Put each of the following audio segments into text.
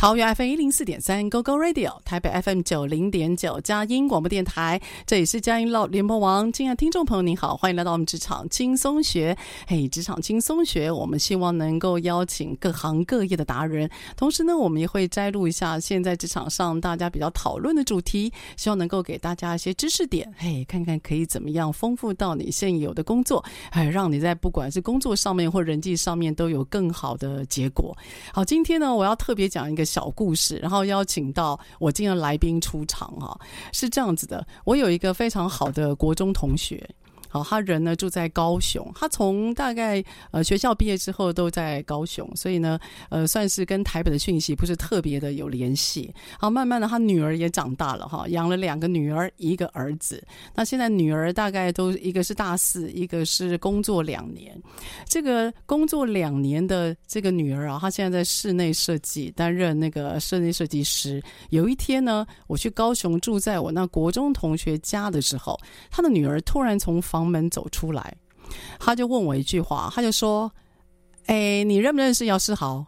桃园 FM 一零四点三 Go Go Radio，台北 FM 九零点九佳音广播电台，这里是佳音老联播网。亲爱的听众朋友，您好，欢迎来到我们职场轻松学。嘿，职场轻松学，我们希望能够邀请各行各业的达人，同时呢，我们也会摘录一下现在职场上大家比较讨论的主题，希望能够给大家一些知识点。嘿，看看可以怎么样丰富到你现有的工作，哎，让你在不管是工作上面或人际上面都有更好的结果。好，今天呢，我要特别讲一个。小故事，然后邀请到我今天的来宾出场哈，是这样子的，我有一个非常好的国中同学。好，他人呢住在高雄，他从大概呃学校毕业之后都在高雄，所以呢呃算是跟台北的讯息不是特别的有联系。好，慢慢的他女儿也长大了哈，养了两个女儿一个儿子。那现在女儿大概都一个是大四，一个是工作两年。这个工作两年的这个女儿啊，她现在在室内设计担任那个室内设计师。有一天呢，我去高雄住在我那国中同学家的时候，他的女儿突然从房房门走出来，他就问我一句话，他就说：“哎，你认不认识姚诗豪？”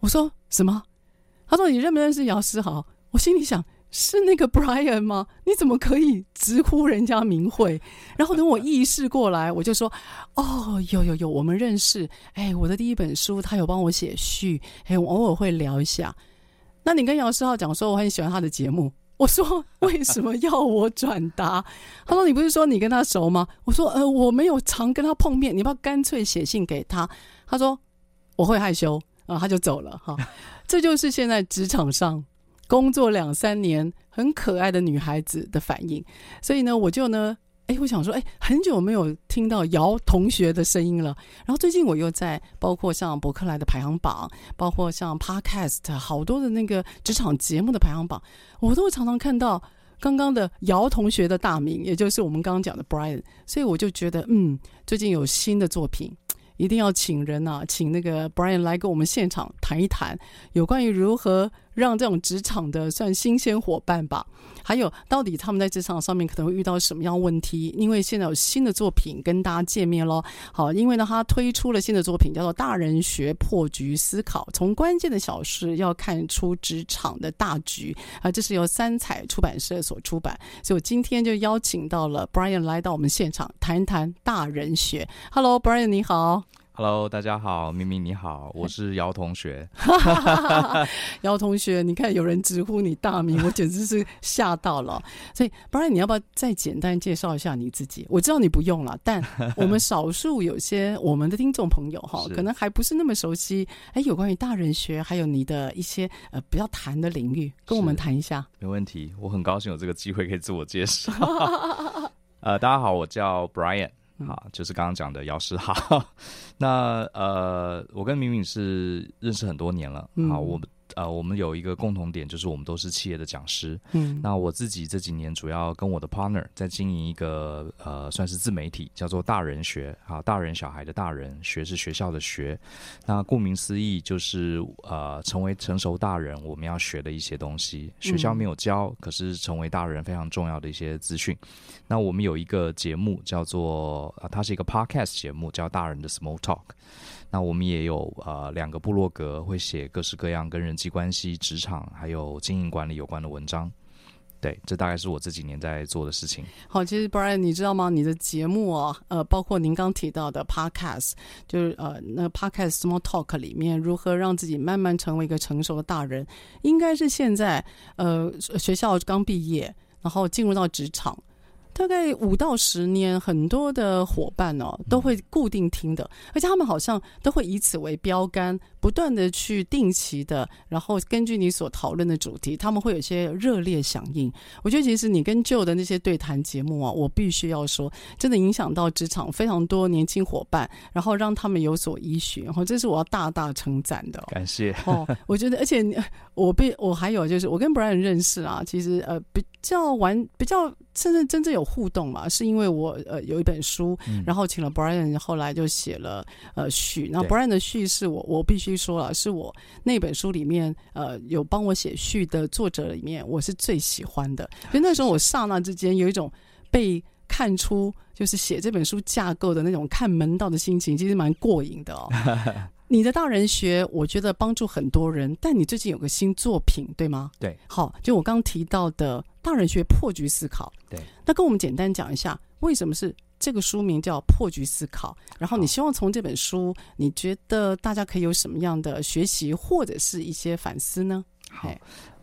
我说：“什么？”他说：“你认不认识姚诗豪？”我心里想：“是那个 Brian 吗？你怎么可以直呼人家名讳？”然后等我意识过来，我就说：“哦，有有有，我们认识。哎，我的第一本书他有帮我写序，哎，我偶尔会聊一下。那你跟姚诗豪讲说，我很喜欢他的节目。”我说，为什么要我转达？他说，你不是说你跟他熟吗？我说呃，我没有常跟他碰面，你要不要干脆写信给他？他说我会害羞啊，他就走了哈。这就是现在职场上工作两三年很可爱的女孩子的反应。所以呢，我就呢。哎，我想说，哎，很久没有听到姚同学的声音了。然后最近我又在，包括像博客来的排行榜，包括像 Podcast，好多的那个职场节目的排行榜，我都会常常看到刚刚的姚同学的大名，也就是我们刚刚讲的 Brian。所以我就觉得，嗯，最近有新的作品。一定要请人啊，请那个 Brian 来跟我们现场谈一谈，有关于如何让这种职场的算新鲜伙伴吧，还有到底他们在职场上面可能会遇到什么样问题？因为现在有新的作品跟大家见面喽。好，因为呢，他推出了新的作品，叫做《大人学破局思考》，从关键的小事要看出职场的大局啊。这是由三彩出版社所出版，所以我今天就邀请到了 Brian 来到我们现场谈一谈《大人学》。Hello，Brian，你好。Hello，大家好，明明你好，我是姚同学。姚同学，你看有人直呼你大名，我简直是吓到了。所以，Brian，你要不要再简单介绍一下你自己？我知道你不用了，但我们少数有些我们的听众朋友哈，可能还不是那么熟悉。哎，有关于大人学，还有你的一些呃不要谈的领域，跟我们谈一下。没问题，我很高兴有这个机会可以自我介绍。呃，大家好，我叫 Brian。好，就是刚刚讲的姚诗豪。那呃，我跟敏敏是认识很多年了。好，我呃，我们有一个共同点，就是我们都是企业的讲师。嗯，那我自己这几年主要跟我的 partner 在经营一个呃，算是自媒体，叫做大人学。啊，大人小孩的大人，学是学校的学。那顾名思义，就是呃，成为成熟大人，我们要学的一些东西，学校没有教，嗯、可是成为大人非常重要的一些资讯。那我们有一个节目叫做，呃，它是一个 podcast 节目，叫《大人的 Small Talk》。那我们也有呃两个部落格，会写各式各样跟人际关系、职场还有经营管理有关的文章。对，这大概是我这几年在做的事情。好，其实 Brian，你知道吗？你的节目啊，呃，包括您刚提到的 Podcast，就是呃那 Podcast Small Talk 里面，如何让自己慢慢成为一个成熟的大人，应该是现在呃学校刚毕业，然后进入到职场。大概五到十年，很多的伙伴哦都会固定听的，而且他们好像都会以此为标杆，不断的去定期的，然后根据你所讨论的主题，他们会有一些热烈响应。我觉得其实你跟 Joe 的那些对谈节目啊，我必须要说，真的影响到职场非常多年轻伙伴，然后让他们有所依循，然后这是我要大大称赞的。感谢哦，我觉得，而且我被我还有就是我跟 Brian 认识啊，其实呃比较玩比较。甚至真正有互动嘛？是因为我呃有一本书，嗯、然后请了 Brian，后来就写了呃序。那 Brian 的序是我我必须说了，是我那本书里面呃有帮我写序的作者里面，我是最喜欢的。所以那时候我刹那之间有一种被看出就是写这本书架构的那种看门道的心情，其实蛮过瘾的哦。你的大人学，我觉得帮助很多人。但你最近有个新作品，对吗？对，好，就我刚提到的大人学破局思考。对，那跟我们简单讲一下，为什么是这个书名叫破局思考？然后你希望从这本书，你觉得大家可以有什么样的学习或者是一些反思呢？好。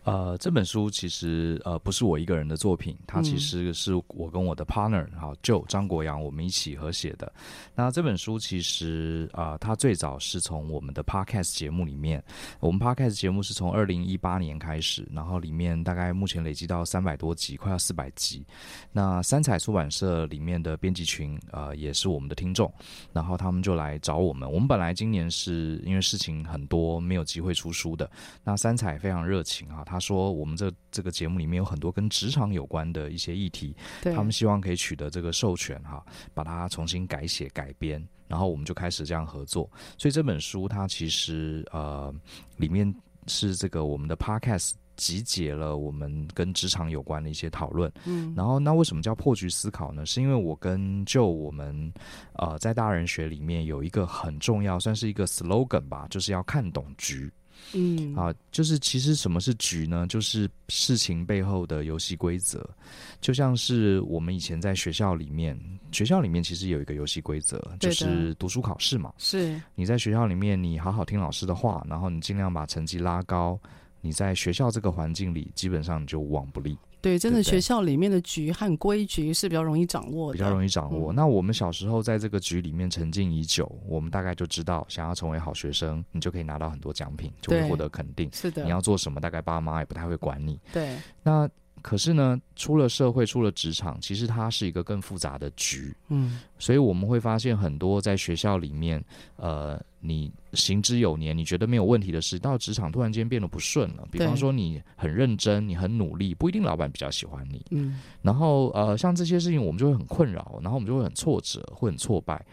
呃，这本书其实呃不是我一个人的作品，它其实是我跟我的 partner 哈 Joe 张国阳我们一起合写的。那这本书其实啊、呃，它最早是从我们的 podcast 节目里面，我们 podcast 节目是从二零一八年开始，然后里面大概目前累积到三百多集，快要四百集。那三彩出版社里面的编辑群呃也是我们的听众，然后他们就来找我们。我们本来今年是因为事情很多，没有机会出书的。那三彩非常热情啊，他。他说：“我们这这个节目里面有很多跟职场有关的一些议题，他们希望可以取得这个授权哈，把它重新改写改编，然后我们就开始这样合作。所以这本书它其实呃里面是这个我们的 podcast 集结了我们跟职场有关的一些讨论。嗯，然后那为什么叫破局思考呢？是因为我跟 Joe 我们呃在大人学里面有一个很重要，算是一个 slogan 吧，就是要看懂局。”嗯，啊，就是其实什么是局呢？就是事情背后的游戏规则，就像是我们以前在学校里面，学校里面其实有一个游戏规则，就是读书考试嘛。是，你在学校里面，你好好听老师的话，然后你尽量把成绩拉高，你在学校这个环境里，基本上你就无往不利。对，真的学校里面的局和规矩是比较容易掌握的，比较容易掌握。嗯、那我们小时候在这个局里面沉浸已久，我们大概就知道，想要成为好学生，你就可以拿到很多奖品，就会获得肯定。是的，你要做什么，大概爸妈也不太会管你。对，那。可是呢，出了社会，出了职场，其实它是一个更复杂的局。嗯，所以我们会发现很多在学校里面，呃，你行之有年，你觉得没有问题的事，到职场突然间变得不顺了。比方说，你很认真，你很努力，不一定老板比较喜欢你。嗯，然后呃，像这些事情，我们就会很困扰，然后我们就会很挫折，会很挫败。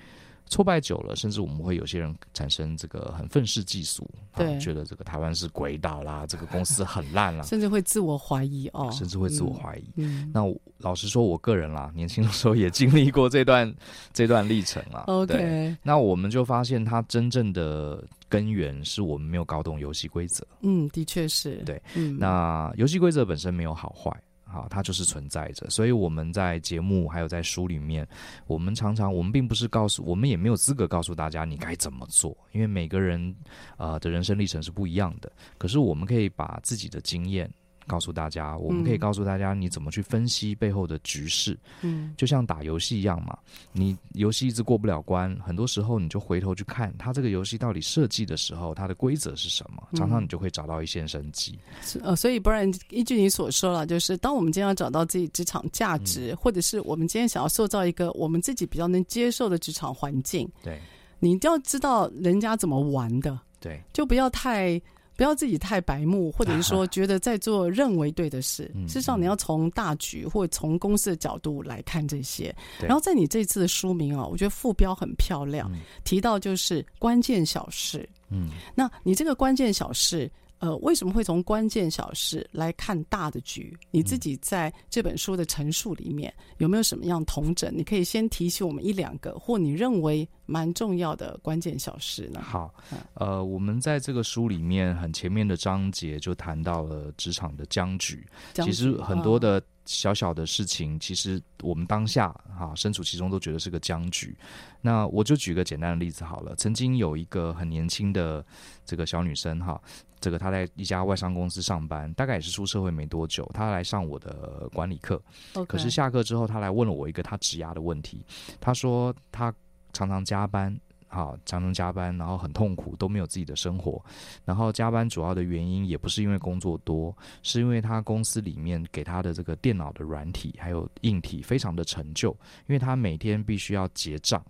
挫败久了，甚至我们会有些人产生这个很愤世嫉俗，对、啊，觉得这个台湾是鬼岛啦，这个公司很烂啦，甚至会自我怀疑哦，甚至会自我怀疑。嗯、那老实说，我个人啦，年轻的时候也经历过这段 这段历程啊。OK，那我们就发现，它真正的根源是我们没有搞懂游戏规则。嗯，的确是。对，嗯、那游戏规则本身没有好坏。好，它就是存在着，所以我们在节目还有在书里面，我们常常我们并不是告诉，我们也没有资格告诉大家你该怎么做，因为每个人呃的人生历程是不一样的。可是我们可以把自己的经验。告诉大家，我们可以告诉大家你怎么去分析背后的局势。嗯，就像打游戏一样嘛，你游戏一直过不了关，很多时候你就回头去看它这个游戏到底设计的时候，它的规则是什么，常常你就会找到一线生机。是呃，所以不然依据你所说了，就是当我们今天要找到自己职场价值，嗯、或者是我们今天想要塑造一个我们自己比较能接受的职场环境，对，你一定要知道人家怎么玩的，对，就不要太。不要自己太白目，或者是说 觉得在做认为对的事。啊、事实上，你要从大局或从公司的角度来看这些。对然后在你这次的书名啊，我觉得副标很漂亮，嗯、提到就是关键小事。嗯，那你这个关键小事。呃，为什么会从关键小事来看大的局？你自己在这本书的陈述里面有没有什么样同整？你可以先提醒我们一两个，或你认为蛮重要的关键小事呢？好，呃，我们在这个书里面很前面的章节就谈到了职场的僵局，僵局其实很多的小小的事情，其实我们当下哈身处其中都觉得是个僵局。那我就举个简单的例子好了，曾经有一个很年轻的这个小女生哈。这个她在一家外商公司上班，大概也是出社会没多久。她来上我的管理课，Okay. 可是下课之后，她来问了我一个她职涯的问题。她说她常常加班，好，常常加班，然后很痛苦，都没有自己的生活。然后加班主要的原因也不是因为工作多，是因为他公司里面给他的这个电脑的软体还有硬体非常的陈旧，因为他每天必须要结账。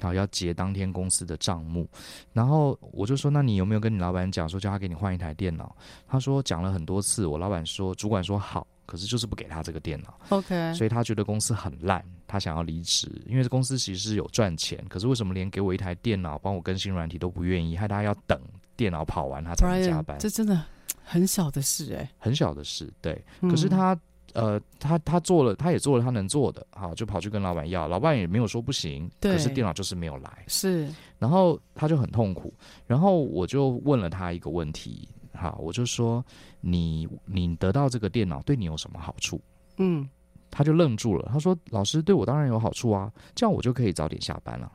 好，要结当天公司的账目，然后我就说，那你有没有跟你老板讲说，叫他给你换一台电脑？他说讲了很多次，我老板说，主管说好，可是就是不给他这个电脑。OK，所以他觉得公司很烂，他想要离职，因为这公司其实是有赚钱，可是为什么连给我一台电脑，帮我更新软体都不愿意，害他要等电脑跑完他才能加班。这真的很小的事哎、欸，很小的事，对，可是他。嗯呃，他他做了，他也做了他能做的，好，就跑去跟老板要，老板也没有说不行，对，可是电脑就是没有来，是，然后他就很痛苦，然后我就问了他一个问题，好，我就说你你得到这个电脑对你有什么好处？嗯，他就愣住了，他说老师对我当然有好处啊，这样我就可以早点下班了。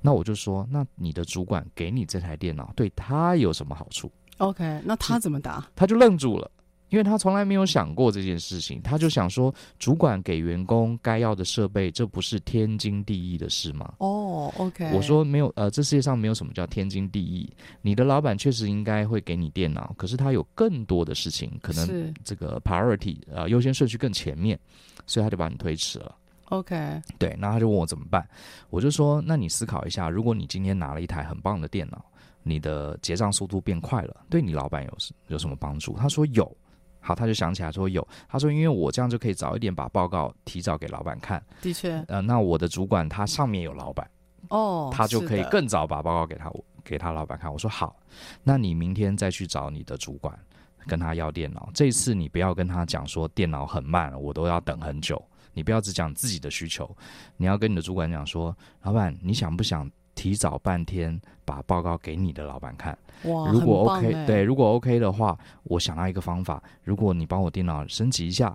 那我就说，那你的主管给你这台电脑对他有什么好处？OK，那他怎么答？他就愣住了。因为他从来没有想过这件事情，他就想说，主管给员工该要的设备，这不是天经地义的事吗？哦、oh，OK。我说没有，呃，这世界上没有什么叫天经地义。你的老板确实应该会给你电脑，可是他有更多的事情，可能这个 priority 呃优先顺序更前面，所以他就把你推迟了。OK。对，那他就问我怎么办，我就说，那你思考一下，如果你今天拿了一台很棒的电脑，你的结账速度变快了，对你老板有有什么帮助？他说有。好，他就想起来说有，他说因为我这样就可以早一点把报告提早给老板看。的确，呃，那我的主管他上面有老板，哦，他就可以更早把报告给他给他老板看。我说好，那你明天再去找你的主管，跟他要电脑。这次你不要跟他讲说电脑很慢，我都要等很久。你不要只讲自己的需求，你要跟你的主管讲说，老板，你想不想？提早半天把报告给你的老板看，哇，如果 OK，对，如果 OK 的话，我想到一个方法，如果你帮我电脑升级一下，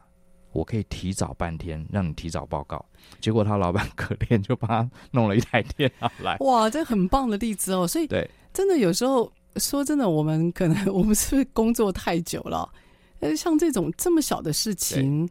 我可以提早半天让你提早报告。结果他老板 可怜，就帮他弄了一台电脑来。哇，这很棒的例子哦。所以，对，真的有时候说真的，我们可能 我们是不是工作太久了？呃，像这种这么小的事情。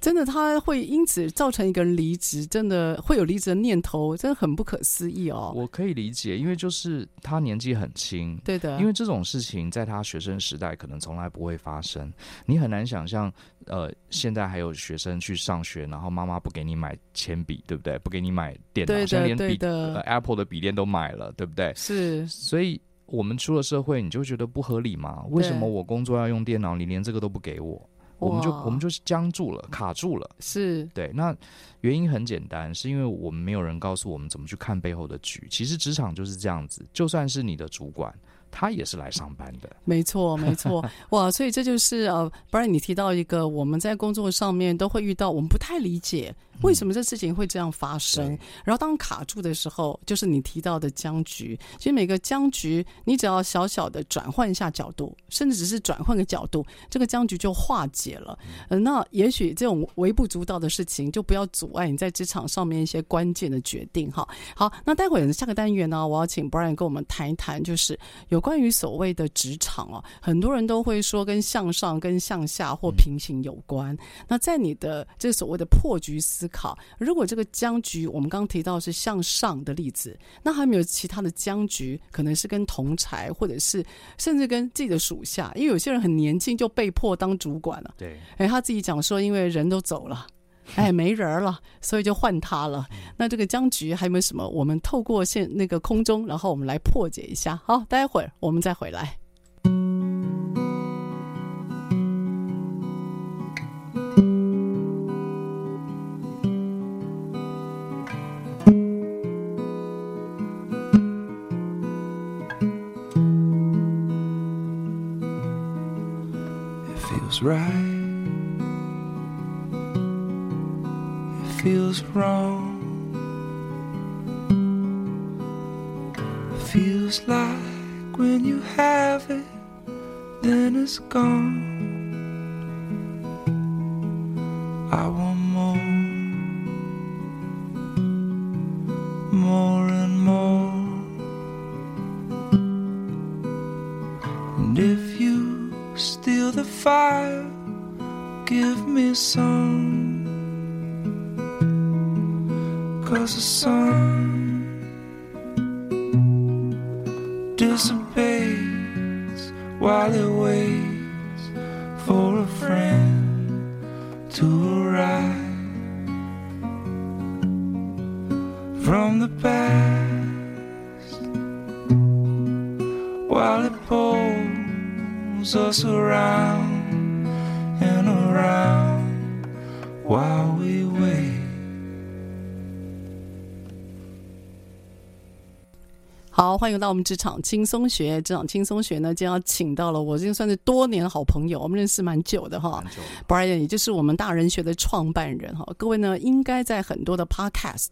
真的，他会因此造成一个人离职，真的会有离职的念头，真的很不可思议哦。我可以理解，因为就是他年纪很轻，对的。因为这种事情在他学生时代可能从来不会发生，你很难想象。呃，现在还有学生去上学，然后妈妈不给你买铅笔，对不对？不给你买电脑，对的，现在连笔的，呃，Apple 的笔电都买了，对不对？是。所以我们出了社会，你就觉得不合理吗？为什么我工作要用电脑，你连这个都不给我？我们就我们就是僵住了，卡住了。是对，那原因很简单，是因为我们没有人告诉我们怎么去看背后的局。其实职场就是这样子，就算是你的主管。他也是来上班的，没错，没错，哇！所以这就是呃，Brian，你提到一个我们在工作上面都会遇到，我们不太理解为什么这事情会这样发生。嗯、然后当卡住的时候，就是你提到的僵局。其实每个僵局，你只要小小的转换一下角度，甚至只是转换个角度，这个僵局就化解了。呃，那也许这种微不足道的事情，就不要阻碍你在职场上面一些关键的决定。哈，好，那待会儿下个单元呢，我要请 Brian 跟我们谈一谈，就是有。关于所谓的职场哦，很多人都会说跟向上、跟向下或平行有关。那在你的这所谓的破局思考，如果这个僵局我们刚刚提到是向上的例子，那还没有其他的僵局，可能是跟同才，或者是甚至跟自己的属下，因为有些人很年轻就被迫当主管了。对，哎，他自己讲说，因为人都走了。哎，没人了，所以就换他了。那这个僵局还有没有什么？我们透过现那个空中，然后我们来破解一下。好，待会儿我们再回来。Right. When you have it, then it's gone. I want 好，欢迎到我们职场轻松学。职场轻松学呢，今天要请到了我，这个算是多年的好朋友，我们认识蛮久的哈。Brian，也就是我们大人学的创办人哈。各位呢，应该在很多的 Podcast，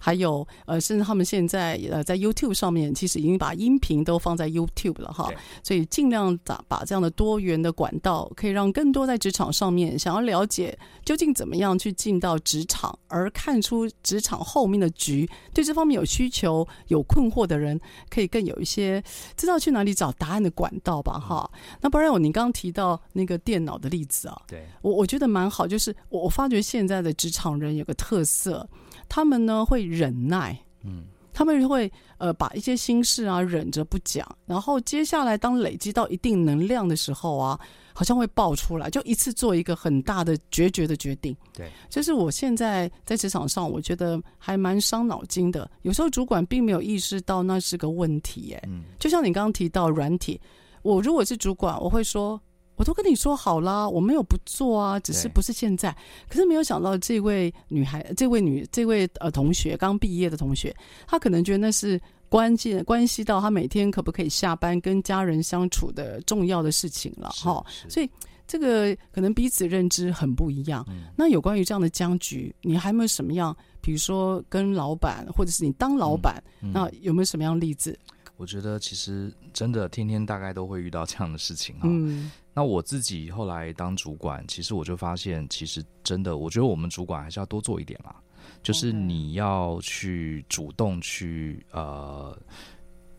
还有呃，甚至他们现在呃在 YouTube 上面，其实已经把音频都放在 YouTube 了哈。所以尽量把把这样的多元的管道，可以让更多在职场上面想要了解究竟怎么样去进到职场，而看出职场后面的局，对这方面有需求、有困惑的人。可以更有一些知道去哪里找答案的管道吧，哈。那不然我你刚刚提到那个电脑的例子啊，对。我我觉得蛮好，就是我我发觉现在的职场人有个特色，他们呢会忍耐，嗯，他们会呃把一些心事啊忍着不讲，然后接下来当累积到一定能量的时候啊。好像会爆出来，就一次做一个很大的决绝的决定。对，就是我现在在职场上，我觉得还蛮伤脑筋的。有时候主管并没有意识到那是个问题，哎，嗯，就像你刚刚提到软体，我如果是主管，我会说，我都跟你说好啦，我没有不做啊，只是不是现在。可是没有想到这位女孩，这位女，这位呃同学，刚毕业的同学，她可能觉得那是。关键关系到她每天可不可以下班跟家人相处的重要的事情了哈，所以这个可能彼此认知很不一样。嗯、那有关于这样的僵局，你还有没有什么样？比如说跟老板，或者是你当老板，嗯嗯、那有没有什么样的例子？我觉得其实真的天天大概都会遇到这样的事情哈。嗯，那我自己后来当主管，其实我就发现，其实真的，我觉得我们主管还是要多做一点啦。就是你要去主动去呃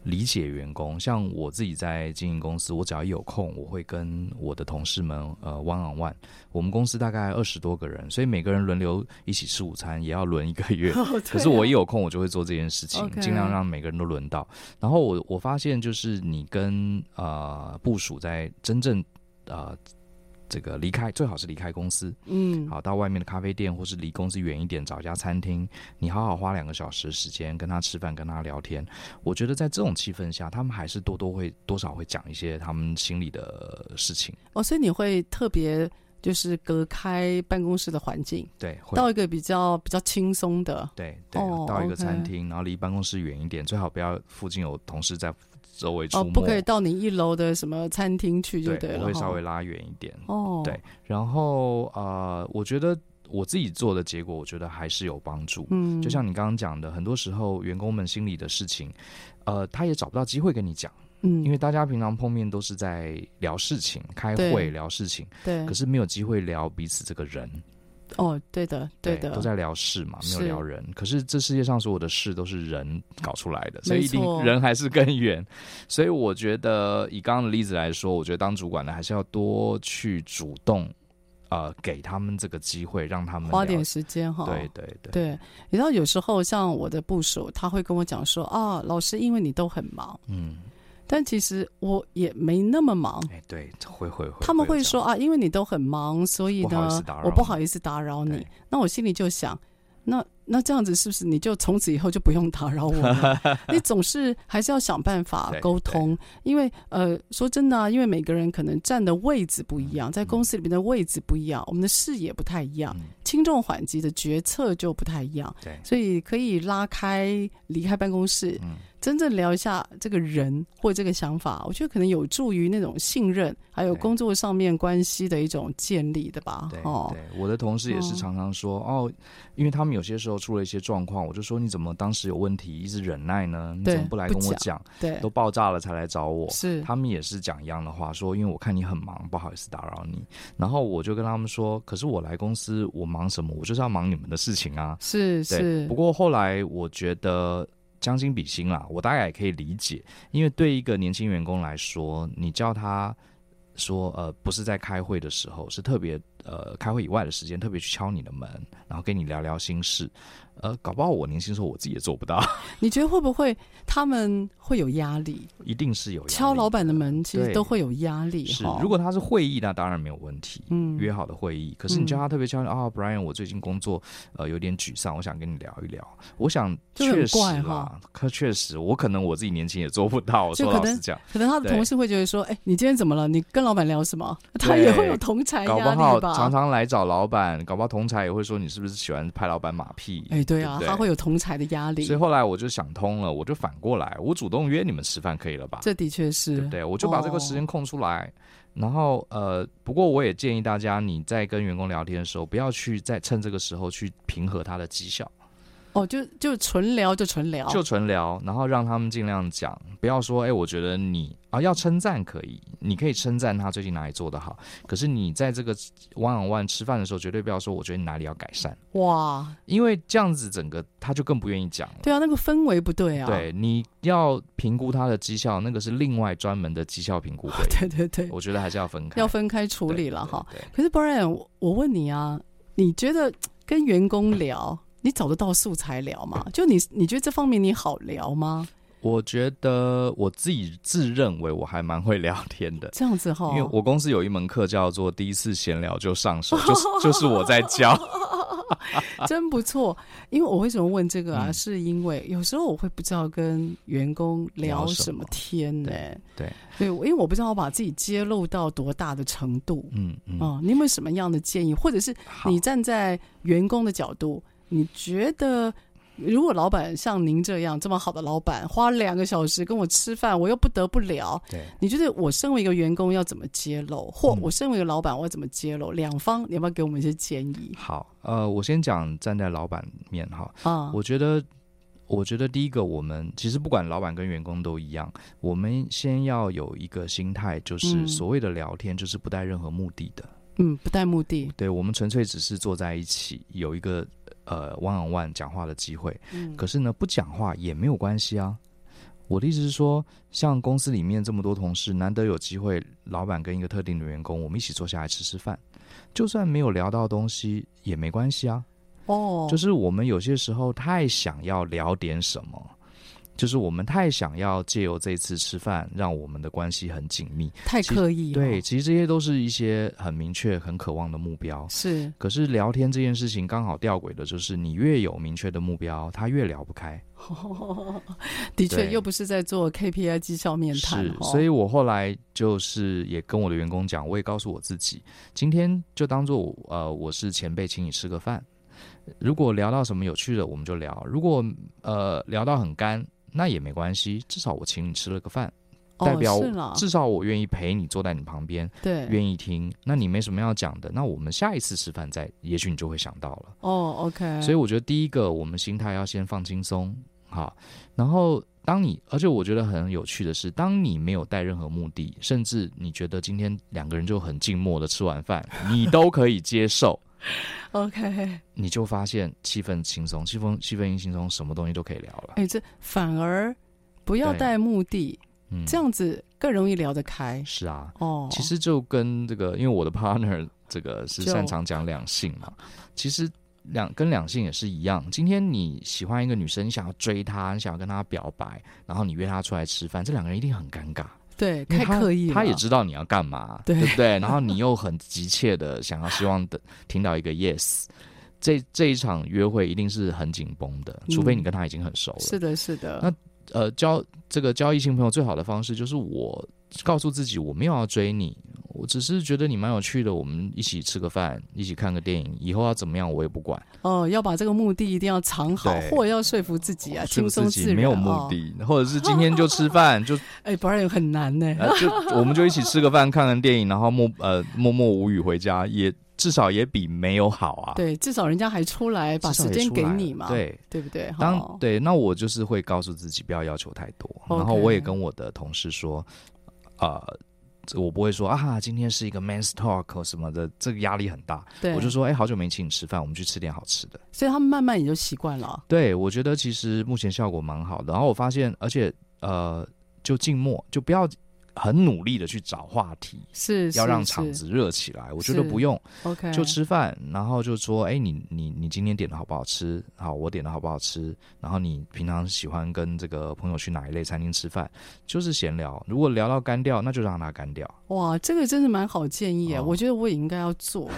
理解员工，像我自己在经营公司，我只要一有空，我会跟我的同事们呃 one on one。我们公司大概二十多个人，所以每个人轮流一起吃午餐，也要轮一个月。可是我一有空，我就会做这件事情，尽量让每个人都轮到。然后我我发现，就是你跟呃部署在真正呃。这个离开最好是离开公司，嗯，好，到外面的咖啡店或是离公司远一点找一家餐厅，你好好花两个小时时间跟他吃饭，跟他聊天。我觉得在这种气氛下，他们还是多多会多少会讲一些他们心里的事情。哦，所以你会特别就是隔开办公室的环境，对，到一个比较比较轻松的，对对，哦、到一个餐厅然后离办公室远一点，最好不要附近有同事在。周围出没，哦，不可以到你一楼的什么餐厅去就对了。我会稍微拉远一点。哦，对，然后呃，我觉得我自己做的结果，我觉得还是有帮助。嗯，就像你刚刚讲的，很多时候员工们心里的事情，呃，他也找不到机会跟你讲。嗯，因为大家平常碰面都是在聊事情、开会聊事情，对，可是没有机会聊彼此这个人。哦，对的，对的，对，都在聊事嘛，没有聊人。是可是这世界上所有的事都是人搞出来的，所以一定人还是更远。所以我觉得以刚刚的例子来说，我觉得当主管的还是要多去主动，呃，给他们这个机会，让他们花点时间哈。对对对，对。你知道有时候像我的部署，他会跟我讲说啊，老师，因为你都很忙，嗯。但其实我也没那么忙。哎，对，会会会。他们会说啊，因为你都很忙，所以呢，不我不好意思打扰你。那我心里就想，那那这样子是不是你就从此以后就不用打扰我了？你总是还是要想办法沟通，因为呃，说真的啊，因为每个人可能站的位置不一样，在公司里面的位置不一样，我们的视野不太一样，轻重缓急的决策就不太一样，对，所以可以拉开，离开办公室。真正聊一下这个人或这个想法，我觉得可能有助于那种信任，还有工作上面关系的一种建立的吧。对，哦，对，我的同事也是常常说哦，哦，因为他们有些时候出了一些状况，我就说你怎么当时有问题一直忍耐呢？你怎么不来跟我讲？对，都爆炸了才来找我。是，他们也是讲一样的话，说因为我看你很忙，不好意思打扰你。然后我就跟他们说，可是我来公司，我忙什么？我就是要忙你们的事情啊。是是。不过后来我觉得。将心比心啦，我大概也可以理解，因为对一个年轻员工来说，你叫他说，呃，不是在开会的时候，是特别呃开会以外的时间，特别去敲你的门，然后跟你聊聊心事。呃，搞不好我年轻时候我自己也做不到。你觉得会不会他们会有压力？一定是有压力。敲老板的门，其实都会有压力。是，如果他是会议，那当然没有问题。嗯，约好的会议。可是你叫他特别敲啊、嗯哦、，Brian，我最近工作呃有点沮丧，我想跟你聊一聊。我想确实啦，可确实，我可能我自己年轻也做不到。说老实讲，可能他的同事会觉得说，哎、欸，你今天怎么了？你跟老板聊什么？他也会有同才压力吧？搞不好常常来找老板，搞不好同才也会说你是不是喜欢拍老板马屁？哎、欸，对啊，对他会有同才的压力。所以后来我就想通了，我就反过来，我主动约你们吃饭可以了吧？这的确是，对不对？我就把这个时间空出来。哦、然后呃，不过我也建议大家，你在跟员工聊天的时候，不要去再趁这个时候去平和他的绩效。哦，就就纯聊，就纯聊，就纯聊，然后让他们尽量讲，不要说，哎，我觉得你啊，要称赞可以，你可以称赞他最近哪里做得好，可是你在这个 one on one 吃饭的时候，绝对不要说，我觉得你哪里要改善。哇，因为这样子整个他就更不愿意讲了。对啊，那个氛围不对啊。对，你要评估他的绩效，那个是另外专门的绩效评估会。对对对，我觉得还是要分开，要分开处理了哈。可是 Brian，我问你啊，你觉得跟员工聊？你找得到素材聊吗？就你，你觉得这方面你好聊吗？我觉得我自己自认为我还蛮会聊天的，这样子哈。因为我公司有一门课叫做“第一次闲聊就上手”，就是就是我在教，真不错。因为我为什么问这个啊？嗯、是因为有时候我会不知道跟员工聊什么天呢、欸？对对，因为我不知道我把自己揭露到多大的程度。嗯嗯。哦、嗯，你有没有什么样的建议？或者是你站在员工的角度？你觉得，如果老板像您这样这么好的老板，花两个小时跟我吃饭，我又不得不聊，对，你觉得我身为一个员工要怎么揭露，或我身为一个老板我要怎么揭露？两方你要不要给我们一些建议？好，呃，我先讲站在老板面哈，啊，我觉得，我觉得第一个，我们其实不管老板跟员工都一样，我们先要有一个心态，就是所谓的聊天，就是不带任何目的的，嗯，不带目的，对，我们纯粹只是坐在一起有一个。呃，one on one 讲话的机会，嗯，可是呢，不讲话也没有关系啊。我的意思是说，像公司里面这么多同事，难得有机会，老板跟一个特定的员工，我们一起坐下来吃吃饭，就算没有聊到东西也没关系啊。哦，就是我们有些时候太想要聊点什么。就是我们太想要借由这次吃饭，让我们的关系很紧密，太刻意。对，其实这些都是一些很明确、很渴望的目标。是，可是聊天这件事情刚好吊诡的就是，你越有明确的目标，他越聊不开。的确，又不是在做 KPI 绩效面谈。是，所以我后来就是也跟我的员工讲，我也告诉我自己，今天就当做呃我是前辈，请你吃个饭。如果聊到什么有趣的，我们就聊；如果呃聊到很干。那也没关系，至少我请你吃了个饭，代表至少我愿意陪你坐在你旁边，对，愿意听。那你没什么要讲的，那我们下一次吃饭再，也许你就会想到了。哦，OK。所以我觉得第一个，我们心态要先放轻松，好。然后当你，而且我觉得很有趣的是，当你没有带任何目的，甚至你觉得今天两个人就很静默的吃完饭，你都可以接受。OK，你就发现气氛轻松，气氛气氛一轻松，什么东西都可以聊了。哎、欸，这反而不要带目的，嗯，这样子更容易聊得开。是啊，哦，其实就跟这个，因为我的 partner 这个是擅长讲两性嘛，其实两跟两性也是一样。今天你喜欢一个女生，你想要追她，你想要跟她表白，然后你约她出来吃饭，这两个人一定很尴尬。对，太刻意了。他也知道你要干嘛，对，对不对？然后你又很急切的想要希望的听到一个 yes，这这一场约会一定是很紧绷的，除非你跟他已经很熟了。是的，是的。那呃，交这个交异性朋友最好的方式就是我告诉自己，我没有要追你，我只是觉得你蛮有趣的，我们一起吃个饭，一起看个电影，以后要怎么样我也不管。哦，要把这个目的一定要藏好，或者要说服自己啊，轻松自然，没有目的，哦、或者是今天就吃饭就 哎，不然很难呢、呃。就我们就一起吃个饭，看看电影，然后默 呃默默无语回家也。至少也比没有好啊。对，至少人家还出来把时间给你嘛。对，对不对？当对，那我就是会告诉自己不要要求太多然后我也跟我的同事说，呃，我不会说啊，今天是一个 man's talk 什么的，这个压力很大。对，我就说，哎，好久没请你吃饭，我们去吃点好吃的。所以他们慢慢也就习惯了。对，我觉得其实目前效果蛮好的。然后我发现，而且呃，就静默，就不要。很努力的去找话题，是，要让场子热起来。我觉得不用，OK，就吃饭，然后就说，哎、欸，你你你今天点的好不好吃？好，我点的好不好吃？然后你平常喜欢跟这个朋友去哪一类餐厅吃饭？就是闲聊。如果聊到干掉，那就让他干掉。哇，这个真是蛮好建议啊！哦、我觉得我也应该要做。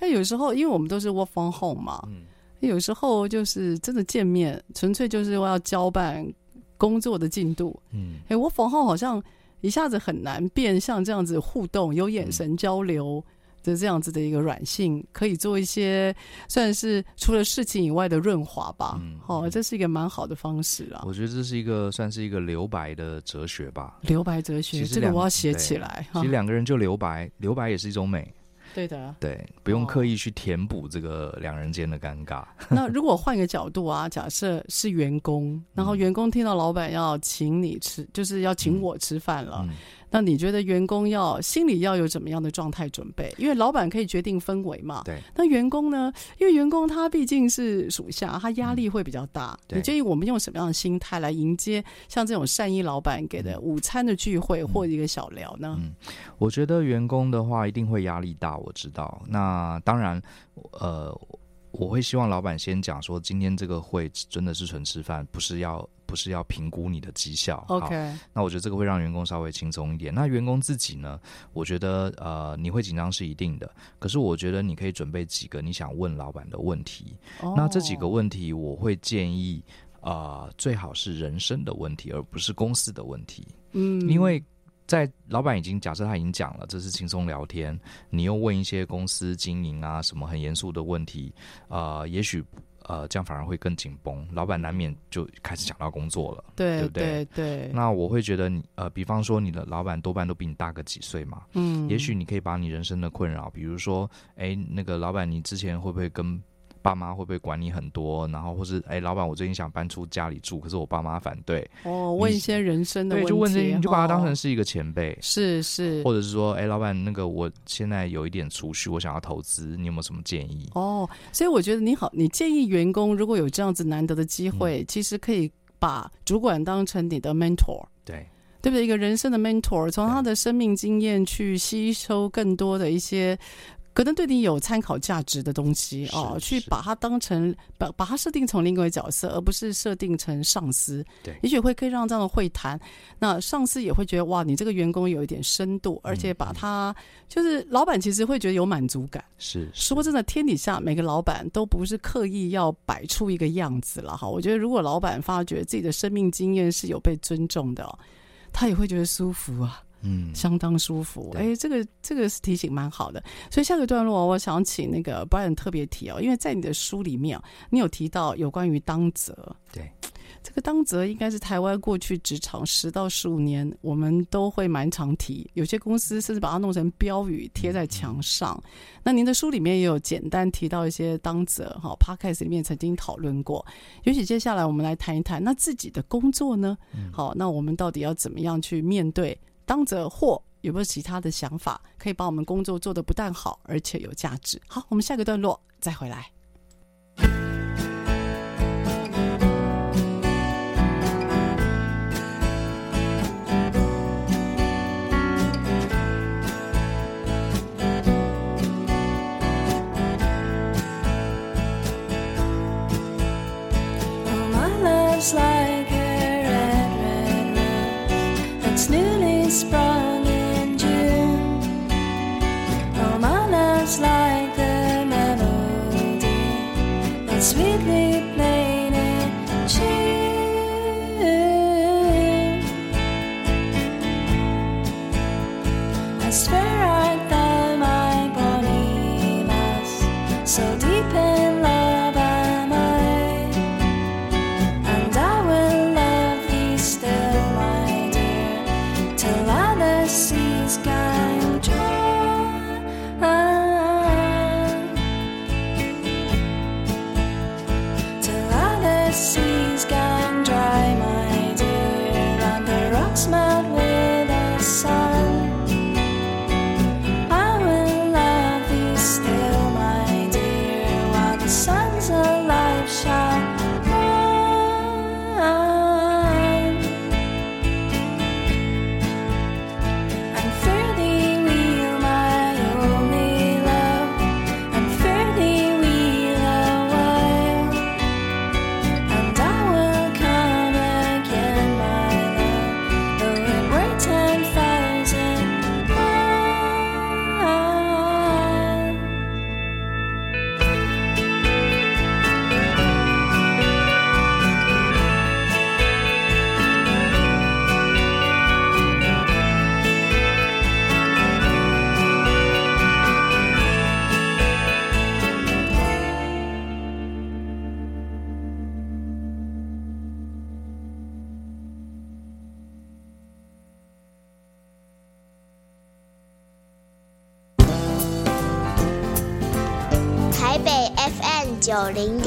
那 有时候，因为我们都是 work from home 嘛，嗯、有时候就是真的见面，纯粹就是要交办工作的进度。嗯，哎，work from home 好像。一下子很难变像这样子互动，有眼神交流的这样子的一个软性，可以做一些算是除了事情以外的润滑吧。嗯，哦，这是一个蛮好的方式啊。我觉得这是一个算是一个留白的哲学吧。留白哲学，这个我要写起来。其实两个人就留白，留白也是一种美。对的，对，不用刻意去填补这个两人间的尴尬。哦、那如果换一个角度啊，假设是员工，然后员工听到老板要请你吃，嗯、就是要请我吃饭了。那你觉得员工要心里要有怎么样的状态准备？因为老板可以决定氛围嘛。对。那员工呢？因为员工他毕竟是属下，他压力会比较大。嗯、你建议我们用什么样的心态来迎接像这种善意老板给的午餐的聚会或一个小聊呢？嗯，我觉得员工的话一定会压力大，我知道。那当然，呃，我会希望老板先讲说，今天这个会真的是纯吃饭，不是要。不是要评估你的绩效，OK？那我觉得这个会让员工稍微轻松一点。那员工自己呢？我觉得呃，你会紧张是一定的。可是我觉得你可以准备几个你想问老板的问题。Oh. 那这几个问题，我会建议啊、呃，最好是人生的问题，而不是公司的问题。嗯，因为在老板已经假设他已经讲了，这是轻松聊天，你又问一些公司经营啊什么很严肃的问题啊、呃，也许。呃，这样反而会更紧绷，老板难免就开始想到工作了，对，对不对？对对。那我会觉得你，呃，比方说你的老板多半都比你大个几岁嘛，嗯，也许你可以把你人生的困扰，比如说，哎，那个老板，你之前会不会跟爸妈会不会管你很多？然后或是哎，老板，我最近想搬出家里住，可是我爸妈反对。哦，问一些人生的问题，对，就问这些，你就把他当成是一个前辈，哦、是是，或者是说，哎，老板，那个我现在有一点储蓄，我想要投资，你有没有什么建议？哦，所以我觉得你好，你建议员工如果有这样子难得的机会，嗯、其实可以把主管当成你的 mentor，对，对不对？一个人生的 mentor，从他的生命经验去吸收更多的一些。可能对你有参考价值的东西哦，去把它当成把把它设定成另一个角色，而不是设定成上司。对，也许会可以让这样的会谈，那上司也会觉得哇，你这个员工有一点深度，而且把他、嗯、就是老板其实会觉得有满足感。是，是说真的，天底下每个老板都不是刻意要摆出一个样子了哈。我觉得如果老板发觉自己的生命经验是有被尊重的，他也会觉得舒服啊。嗯，相当舒服。哎对，这个这个是提醒蛮好的。所以下个段落，我想请那个 Brian 特别提哦，因为在你的书里面，你有提到有关于当责。对，这个当责应该是台湾过去职场十到十五年，我们都会蛮常提。有些公司甚至把它弄成标语贴在墙上。嗯、那您的书里面也有简单提到一些当责哈，Podcast 里面曾经讨论过。也许接下来我们来谈一谈，那自己的工作呢？嗯、好，那我们到底要怎么样去面对？当着或有没有其他的想法，可以把我们工作做得不但好，而且有价值？好，我们下个段落再回来。whisper.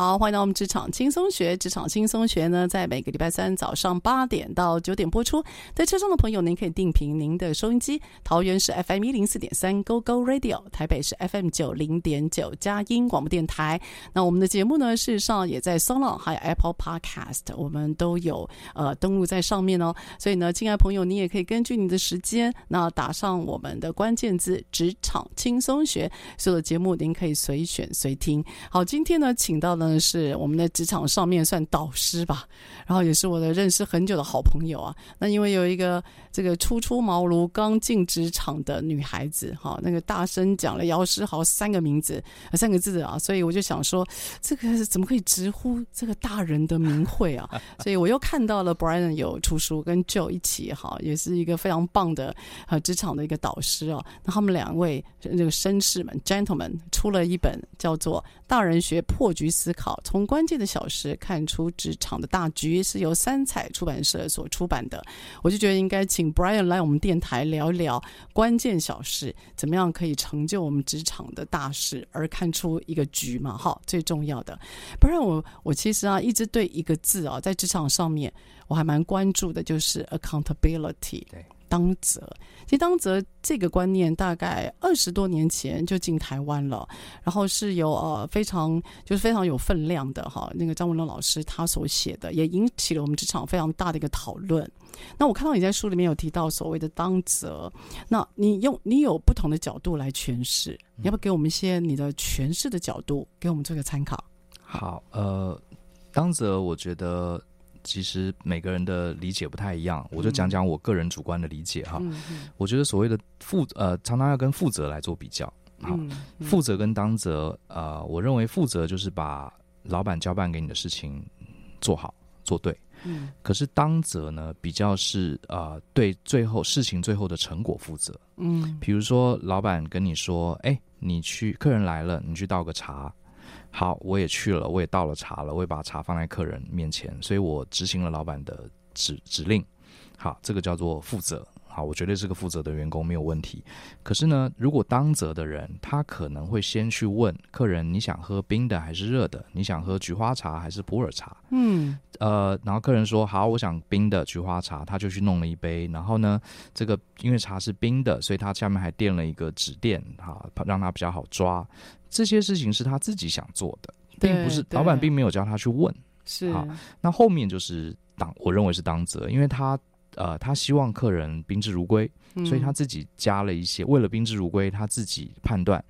好，欢迎到我们职场轻松学。职场轻松学呢，在每个礼拜三早上八点到九点播出。在车上的朋友，您可以定频您的收音机。桃园是 FM 一零四点三 Go Go Radio，台北是 FM 九零点九佳音广播电台。那我们的节目呢，事实上也在 SoundOn 还有 Apple Podcast，我们都有呃登录在上面哦。所以呢，亲爱朋友，你也可以根据你的时间，那打上我们的关键字“职场轻松学”，所有的节目您可以随选随听。好，今天呢，请到了。是我们的职场上面算导师吧，然后也是我的认识很久的好朋友啊。那因为有一个这个初出茅庐刚进职场的女孩子，哈，那个大声讲了姚诗豪三个名字，三个字啊，所以我就想说，这个怎么可以直呼这个大人的名讳啊？所以我又看到了 Brian 有出书，跟 Joe 一起哈，也是一个非常棒的呃职场的一个导师哦。那他们两位这个绅士们 Gentlemen 出了一本叫做《大人学破局思》。好，从关键的小事看出职场的大局，是由三彩出版社所出版的。我就觉得应该请 Brian 来我们电台聊聊关键小事，怎么样可以成就我们职场的大事，而看出一个局嘛？哈，最重要的。不然我我其实啊，一直对一个字啊，在职场上面我还蛮关注的，就是 accountability。对。当责，其实当责这个观念大概二十多年前就进台湾了，然后是由呃非常就是非常有分量的哈，那个张文龙老师他所写的，也引起了我们职场非常大的一个讨论。那我看到你在书里面有提到所谓的当责，那你用你有不同的角度来诠释，你要不要给我们一些你的诠释的角度，给我们做个参考？好，呃，当责我觉得。其实每个人的理解不太一样，我就讲讲我个人主观的理解哈。我觉得所谓的负呃，常常要跟负责来做比较。好，负责跟当责，呃，我认为负责就是把老板交办给你的事情做好做对。嗯。可是当责呢，比较是呃，对最后事情最后的成果负责。嗯。比如说，老板跟你说：“哎，你去，客人来了，你去倒个茶。”好，我也去了，我也倒了茶了，我也把茶放在客人面前，所以我执行了老板的指指令。好，这个叫做负责。好，我绝对是个负责的员工，没有问题。可是呢，如果当责的人，他可能会先去问客人：你想喝冰的还是热的？你想喝菊花茶还是普洱茶？嗯，呃，然后客人说好，我想冰的菊花茶，他就去弄了一杯。然后呢，这个因为茶是冰的，所以他下面还垫了一个纸垫，哈，让他比较好抓。这些事情是他自己想做的，并不是老板并没有叫他去问。是，好，那后面就是当我认为是当责，因为他。呃，他希望客人宾至如归，所以他自己加了一些，为了宾至如归，他自己判断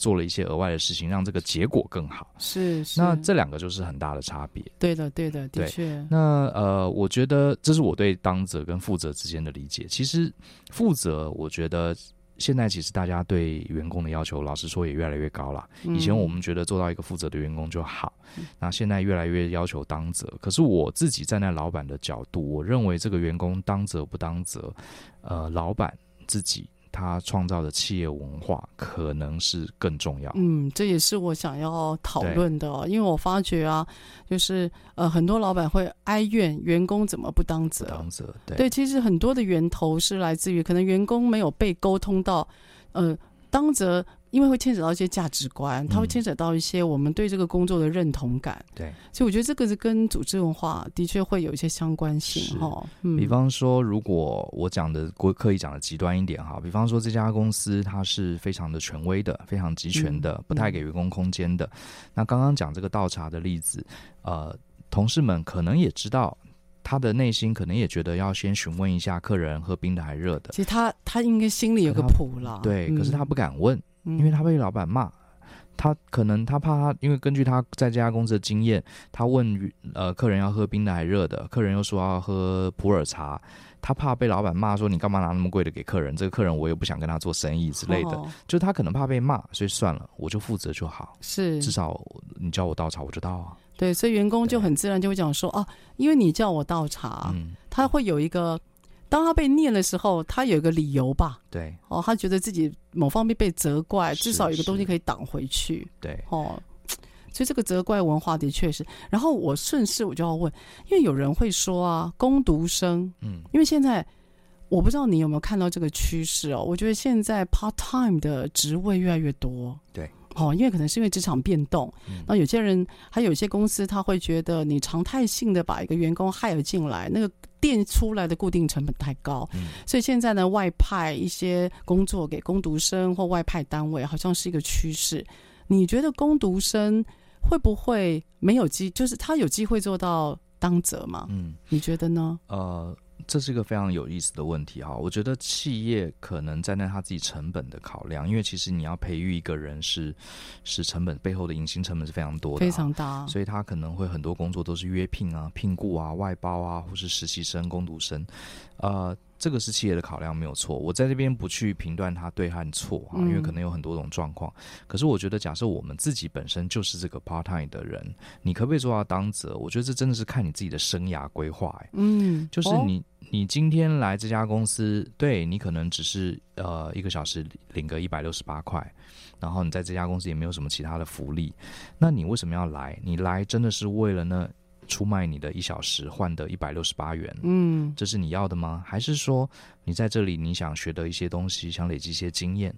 做了一些额外的事情，让这个结果更好。是，是，那这两个就是很大的差别。对的，对的，的确。那呃，我觉得这是我对当责跟负责之间的理解。其实负责，我觉得现在其实大家对员工的要求，老实说也越来越高了。嗯以前我们觉得做到一个负责的员工就好，那现在越来越要求当责。可是我自己站在老板的角度，我认为这个员工当责不当责，呃，老板自己他创造的企业文化可能是更重要。嗯，这也是我想要讨论的哦，因为我发觉啊，就是呃，很多老板会哀怨员工怎么不当责，不当责，对，对，其实很多的源头是来自于可能员工没有被沟通到，呃，当责。因为会牵扯到一些价值观，它会牵扯到一些我们对这个工作的认同感。对、嗯，所以我觉得这个是跟组织文化的确会有一些相关性哈。嗯，比方说，如果我讲的过刻意讲的极端一点哈，比方说这家公司它是非常的权威的，非常集权的，不太给员工空间的。嗯、那刚刚讲这个倒茶的例子，呃，同事们可能也知道，他的内心可能也觉得要先询问一下客人喝冰的还热的。其实他他应该心里有个谱了，对、嗯，可是他不敢问。嗯、因为他被老板骂，他可能他怕他，因为根据他在这家公司的经验，他问呃客人要喝冰的还热的，客人又说要喝普洱茶，他怕被老板骂说你干嘛拿那么贵的给客人，这个客人我也不想跟他做生意之类的，哦、就是他可能怕被骂，所以算了，我就负责就好，是。至少你叫我倒茶我就倒啊，对，所以员工就很自然就会讲说啊，因为你叫我倒茶，嗯，他会有一个。当他被念的时候，他有一个理由吧？对，哦，他觉得自己某方面被责怪，至少有个东西可以挡回去。对，哦，所以这个责怪文化的确是。然后我顺势我就要问，因为有人会说啊，攻读生，嗯，因为现在我不知道你有没有看到这个趋势哦，我觉得现在 part time 的职位越来越多。对。哦，因为可能是因为职场变动，那、嗯、有些人还有一些公司，他会觉得你常态性的把一个员工 hire 进来，那个垫出来的固定成本太高，嗯，所以现在呢，外派一些工作给工读生或外派单位，好像是一个趋势。你觉得工读生会不会没有机，就是他有机会做到当责吗？嗯，你觉得呢？呃。这是一个非常有意思的问题哈，我觉得企业可能站在他自己成本的考量，因为其实你要培育一个人是是成本背后的隐形成本是非常多的，非常大，所以他可能会很多工作都是约聘啊、聘雇啊、外包啊，或是实习生、工读生，呃。这个是企业的考量没有错，我在这边不去评断它对和错啊，因为可能有很多种状况。可是我觉得，假设我们自己本身就是这个 part time 的人，你可不可以做到当责？我觉得这真的是看你自己的生涯规划。嗯，就是你你今天来这家公司，对你可能只是呃一个小时领个一百六十八块，然后你在这家公司也没有什么其他的福利，那你为什么要来？你来真的是为了呢？出卖你的一小时换得一百六十八元，嗯，这是你要的吗？还是说你在这里你想学得一些东西，想累积一些经验？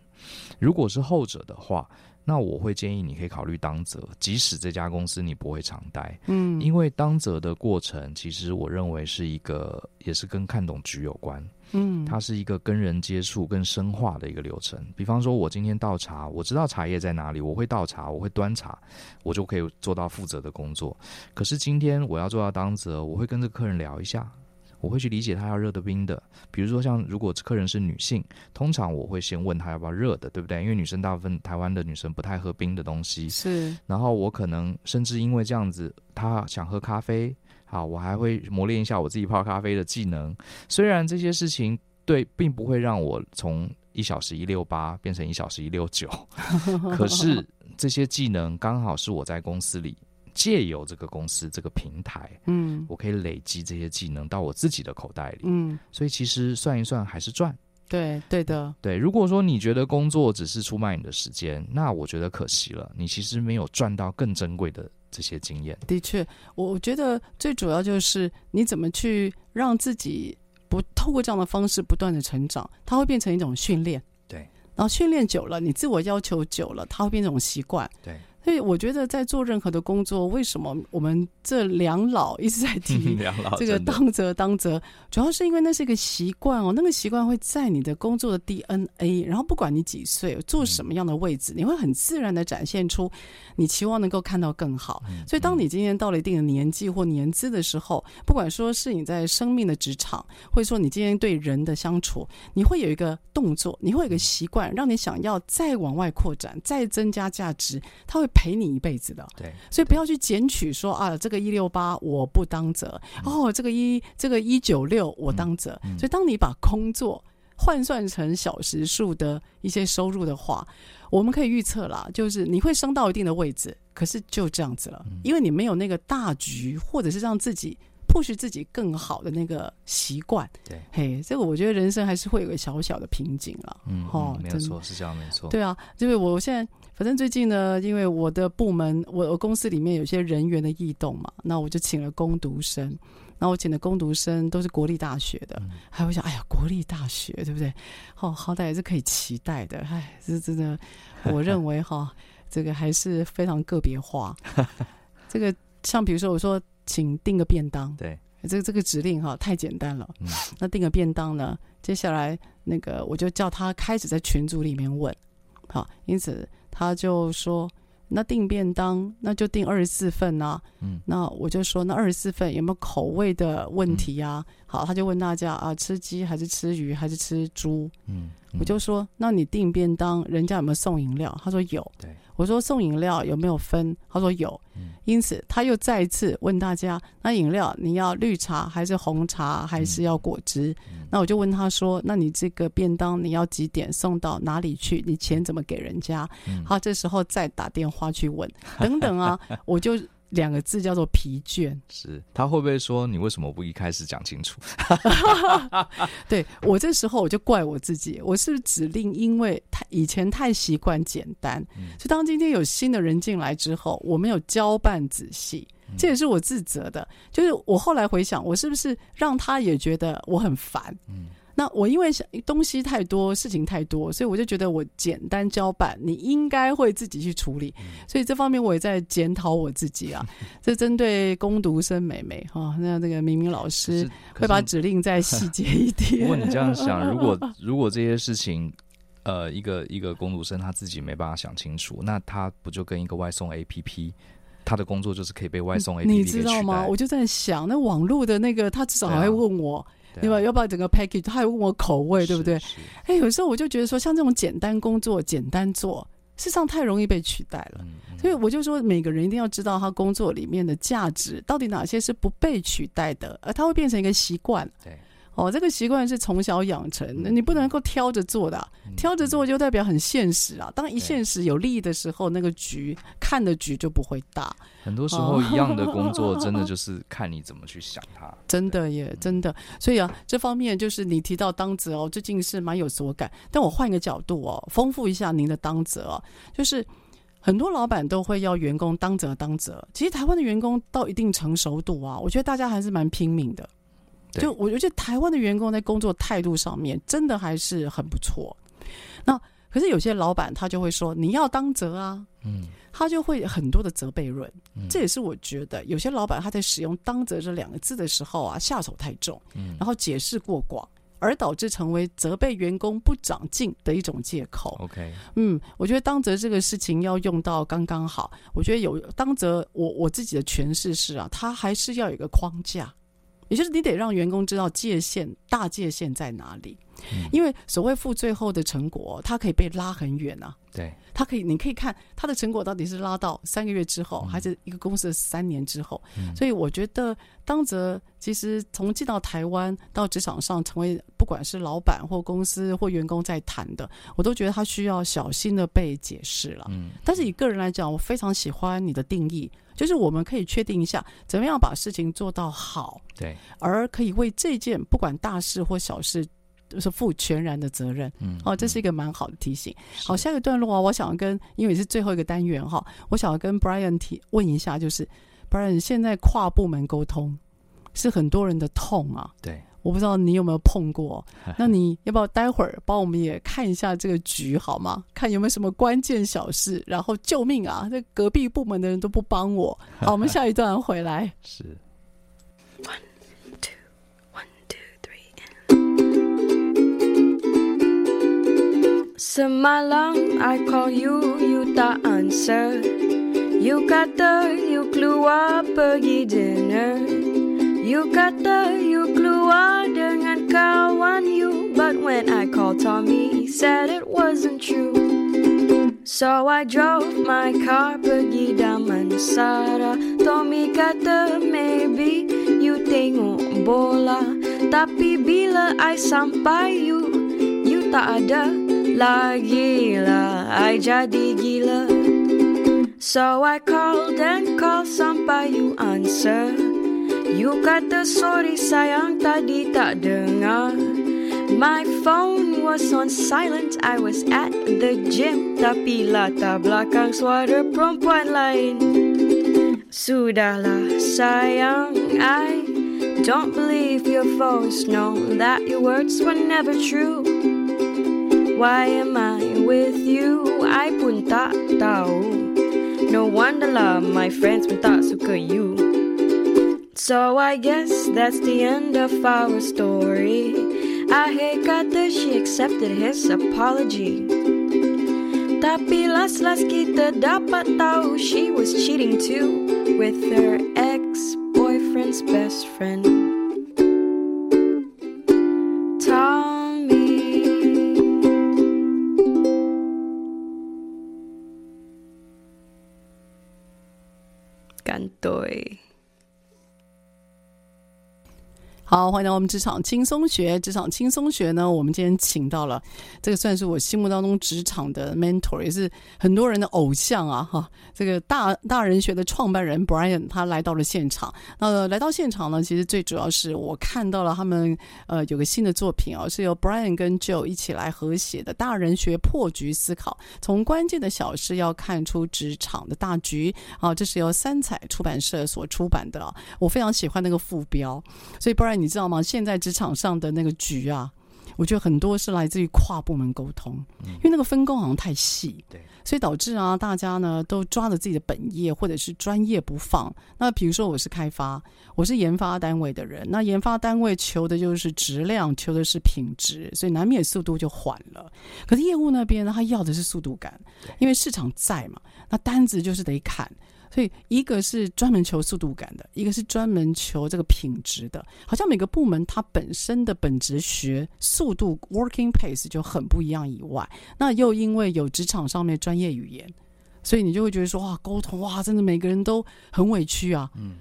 如果是后者的话，那我会建议你可以考虑当责，即使这家公司你不会常待，嗯，因为当责的过程，其实我认为是一个，也是跟看懂局有关。嗯，它是一个跟人接触跟深化的一个流程。比方说，我今天倒茶，我知道茶叶在哪里，我会倒茶，我会端茶，我就可以做到负责的工作。可是今天我要做到当责，我会跟这个客人聊一下，我会去理解他要热的冰的。比如说，像如果客人是女性，通常我会先问他要不要热的，对不对？因为女生大部分台湾的女生不太喝冰的东西。是。然后我可能甚至因为这样子，她想喝咖啡。好，我还会磨练一下我自己泡咖啡的技能。虽然这些事情对，并不会让我从一小时一六八变成一小时一六九，可是这些技能刚好是我在公司里借由这个公司这个平台，嗯，我可以累积这些技能到我自己的口袋里，嗯，所以其实算一算还是赚。对，对的，对。如果说你觉得工作只是出卖你的时间，那我觉得可惜了，你其实没有赚到更珍贵的。这些经验的确，我觉得最主要就是你怎么去让自己不透过这样的方式不断的成长，它会变成一种训练。对，然后训练久了，你自我要求久了，它会变成一种习惯。对。所以我觉得在做任何的工作，为什么我们这两老一直在 提这个当责当责，主要是因为那是一个习惯哦，那个习惯会在你的工作的 DNA，然后不管你几岁，做什么样的位置，你会很自然的展现出你期望能够看到更好。所以当你今天到了一定的年纪或年资的时候，不管说是你在生命的职场，或者说你今天对人的相处，你会有一个动作，你会有一个习惯，让你想要再往外扩展，再增加价值，它会。陪你一辈子的，对，所以不要去捡取说啊，这个一六八我不当责，哦，这个一这个一九六我当责。所以当你把工作换算成小时数的一些收入的话，我们可以预测啦，就是你会升到一定的位置，可是就这样子了，嗯、因为你没有那个大局，或者是让自己 push 自己更好的那个习惯。对，嘿，这个我觉得人生还是会有个小小的瓶颈了。嗯，哦，没有错，是这样，没错。对啊，就是我现在反正最近呢，因为我的部门，我我公司里面有些人员的异动嘛，那我就请了工读生。然后我请的工读生都是国立大学的，嗯、还会想，哎呀，国立大学对不对？好、哦，好歹也是可以期待的。哎，这真的，我认为哈、哦，这个还是非常个别化。这个像比如说，我说请订个便当，对，这个这个指令哈、哦、太简单了。嗯、那订个便当呢，接下来那个我就叫他开始在群组里面问，好，因此他就说。那订便当，那就订二十四份啊。嗯，那我就说，那二十四份有没有口味的问题啊？嗯、好，他就问大家啊，吃鸡还是吃鱼还是吃猪？嗯，嗯我就说，那你订便当，人家有没有送饮料？他说有。对。我说送饮料有没有分？他说有，因此他又再一次问大家：那饮料你要绿茶还是红茶还是要果汁？那我就问他说：那你这个便当你要几点送到哪里去？你钱怎么给人家？好，这时候再打电话去问，等等啊，我就。两个字叫做疲倦。是他会不会说你为什么不一开始讲清楚？对，我这时候我就怪我自己，我是指令因为太以前太习惯简单，嗯、所以当今天有新的人进来之后，我没有交办仔细，这也是我自责的。就是我后来回想，我是不是让他也觉得我很烦？嗯。那我因为想东西太多，事情太多，所以我就觉得我简单交办，你应该会自己去处理。所以这方面我也在检讨我自己啊。这针对工读生美眉哈，那那个明明老师会把指令再细节一点。如果你这样想，如果 如果这些事情，呃，一个一个工读生他自己没办法想清楚，那他不就跟一个外送 APP，他的工作就是可以被外送 APP 你知道吗？我就在想，那网络的那个，他至少还会问我。对吧？要不要整个 package？他还问我口味，对不对？哎，有时候我就觉得说，像这种简单工作，简单做，事实上太容易被取代了。所以我就说，每个人一定要知道他工作里面的价值，到底哪些是不被取代的，而他会变成一个习惯。对。哦，这个习惯是从小养成的，你不能够挑着做的，啊，挑着做就代表很现实啊。当一现实有利益的时候，那个局看的局就不会大。很多时候，一样的工作，真的就是看你怎么去想它。真的耶，真的。所以啊，这方面就是你提到当责哦，最近是蛮有所感。但我换一个角度哦，丰富一下您的当责哦，就是很多老板都会要员工当责当责。其实台湾的员工到一定成熟度啊，我觉得大家还是蛮拼命的。就我觉得台湾的员工在工作态度上面真的还是很不错。那可是有些老板他就会说，你要当责啊，嗯，他就会很多的责备论。这也是我觉得有些老板他在使用“当责”这两个字的时候啊，下手太重，嗯，然后解释过广，而导致成为责备员工不长进的一种借口。OK，嗯，我觉得当责这个事情要用到刚刚好。我觉得有当责，我我自己的诠释是啊，他还是要有一个框架。也就是你得让员工知道界限，大界限在哪里，嗯、因为所谓负最后的成果，它可以被拉很远啊。对，它可以，你可以看它的成果到底是拉到三个月之后，嗯、还是一个公司的三年之后。嗯、所以我觉得当泽其实从进到台湾到职场上成为不管是老板或公司或员工在谈的，我都觉得他需要小心的被解释了。嗯，但是以个人来讲，我非常喜欢你的定义。就是我们可以确定一下，怎么样把事情做到好，对，而可以为这件不管大事或小事，就是负全然的责任。嗯，哦，这是一个蛮好的提醒。好，下一个段落啊，我想要跟，因为是最后一个单元哈，我想要跟 Brian 提问一下，就是 Brian 现在跨部门沟通是很多人的痛啊，对。我不知道你有没有碰过，那你要不要待会儿帮我们也看一下这个局好吗？看有没有什么关键小事，然后救命啊！这隔壁部门的人都不帮我。好，我们下一段回来。是。Semalam I call you, you tak answer. You kata you keluar pergi dinner. You kata you keluar dengan kawan you. But when I called Tommy, he said it wasn't true. So I drove my car pergi Damansara Tommy kata maybe you tengok bola Tapi bila I sampai you you tak ada lagi lah I jadi gila So I called and called sampai you answer. You kata sorry sayang tadi tak dengar. My phone was on silent I was at the gym. Tapi latar belakang suara perempuan lain. Sudahlah sayang I don't believe your voice. Know that your words were never true Why am I with you? I pun tak tahu. No wonder lah my friends pun tak suka you. So I guess that's the end of our story. I Akhir kata she accepted his apology. Tapi last-last kita dapat tahu She was cheating too With her ex-boyfriend's best friend 好，欢迎来到我们职场轻松学。职场轻松学呢，我们今天请到了这个算是我心目当中职场的 mentor，也是很多人的偶像啊！哈，这个大大人学的创办人 Brian 他来到了现场。那来到现场呢，其实最主要是我看到了他们呃有个新的作品啊，是由 Brian 跟 Joe 一起来合写的《大人学破局思考》，从关键的小事要看出职场的大局啊。这是由三彩出版社所出版的，我非常喜欢那个副标，所以 Brian。你知道吗？现在职场上的那个局啊，我觉得很多是来自于跨部门沟通，因为那个分工好像太细，对，所以导致啊，大家呢都抓着自己的本业或者是专业不放。那比如说我是开发，我是研发单位的人，那研发单位求的就是质量，求的是品质，所以难免速度就缓了。可是业务那边呢，他要的是速度感，因为市场在嘛，那单子就是得砍。所以，一个是专门求速度感的，一个是专门求这个品质的。好像每个部门它本身的本职学速度 （working pace） 就很不一样。以外，那又因为有职场上面专业语言，所以你就会觉得说：哇，沟通哇，真的每个人都很委屈啊。嗯，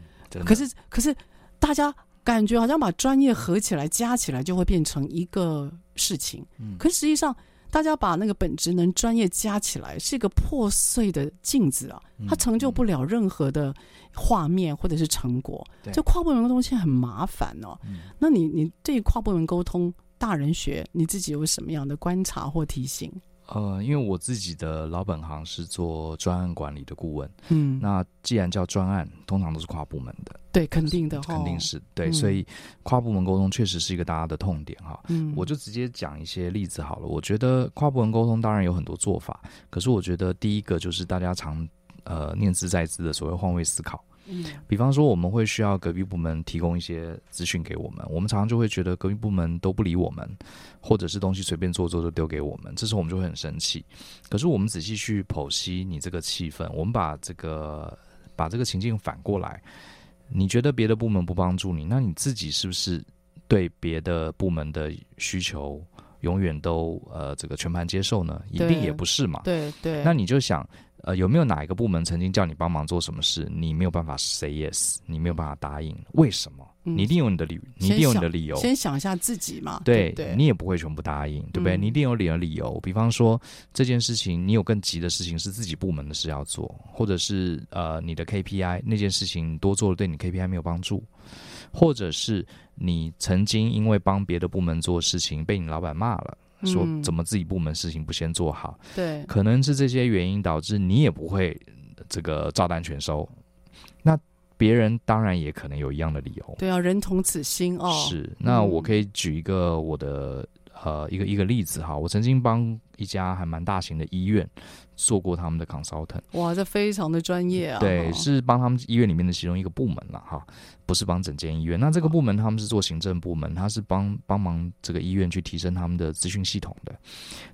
可是可是大家感觉好像把专业合起来加起来就会变成一个事情。嗯，可是实际上。大家把那个本职能专业加起来，是一个破碎的镜子啊，它成就不了任何的画面或者是成果。就跨部门沟通现在很麻烦哦。那你你对跨部门沟通大人学，你自己有什么样的观察或提醒？呃，因为我自己的老本行是做专案管理的顾问，嗯，那既然叫专案，通常都是跨部门的，对，肯定的，肯定是对，嗯、所以跨部门沟通确实是一个大家的痛点哈。嗯，我就直接讲一些例子好了。我觉得跨部门沟通当然有很多做法，可是我觉得第一个就是大家常呃念兹在兹的所谓换位思考。嗯，比方说我们会需要隔壁部门提供一些资讯给我们，我们常常就会觉得隔壁部门都不理我们，或者是东西随便做做就丢给我们，这时候我们就会很生气。可是我们仔细去剖析你这个气氛，我们把这个把这个情境反过来，你觉得别的部门不帮助你，那你自己是不是对别的部门的需求永远都呃这个全盘接受呢？一定也不是嘛。对对，对，那你就想。呃，有没有哪一个部门曾经叫你帮忙做什么事，你没有办法 say yes，你没有办法答应？为什么？嗯、你一定有你的理，你一定有你的理由。先想一下自己嘛，对，你也不会全部答应，对不对？嗯、你一定有你的理由。比方说这件事情，你有更急的事情是自己部门的事要做，或者是呃你的 KPI 那件事情多做了对你 KPI 没有帮助，或者是你曾经因为帮别的部门做事情被你老板骂了。说怎么自己部门事情不先做好？嗯、对，可能是这些原因导致你也不会这个照单全收。那别人当然也可能有一样的理由。对啊，人同此心哦。是，那我可以举一个我的、嗯、呃一个一个例子哈。我曾经帮一家还蛮大型的医院做过他们的 consultant。哇，这非常的专业啊。对，是帮他们医院里面的其中一个部门了哈。不是帮整间医院，那这个部门他们是做行政部门，他是帮帮忙这个医院去提升他们的资讯系统的。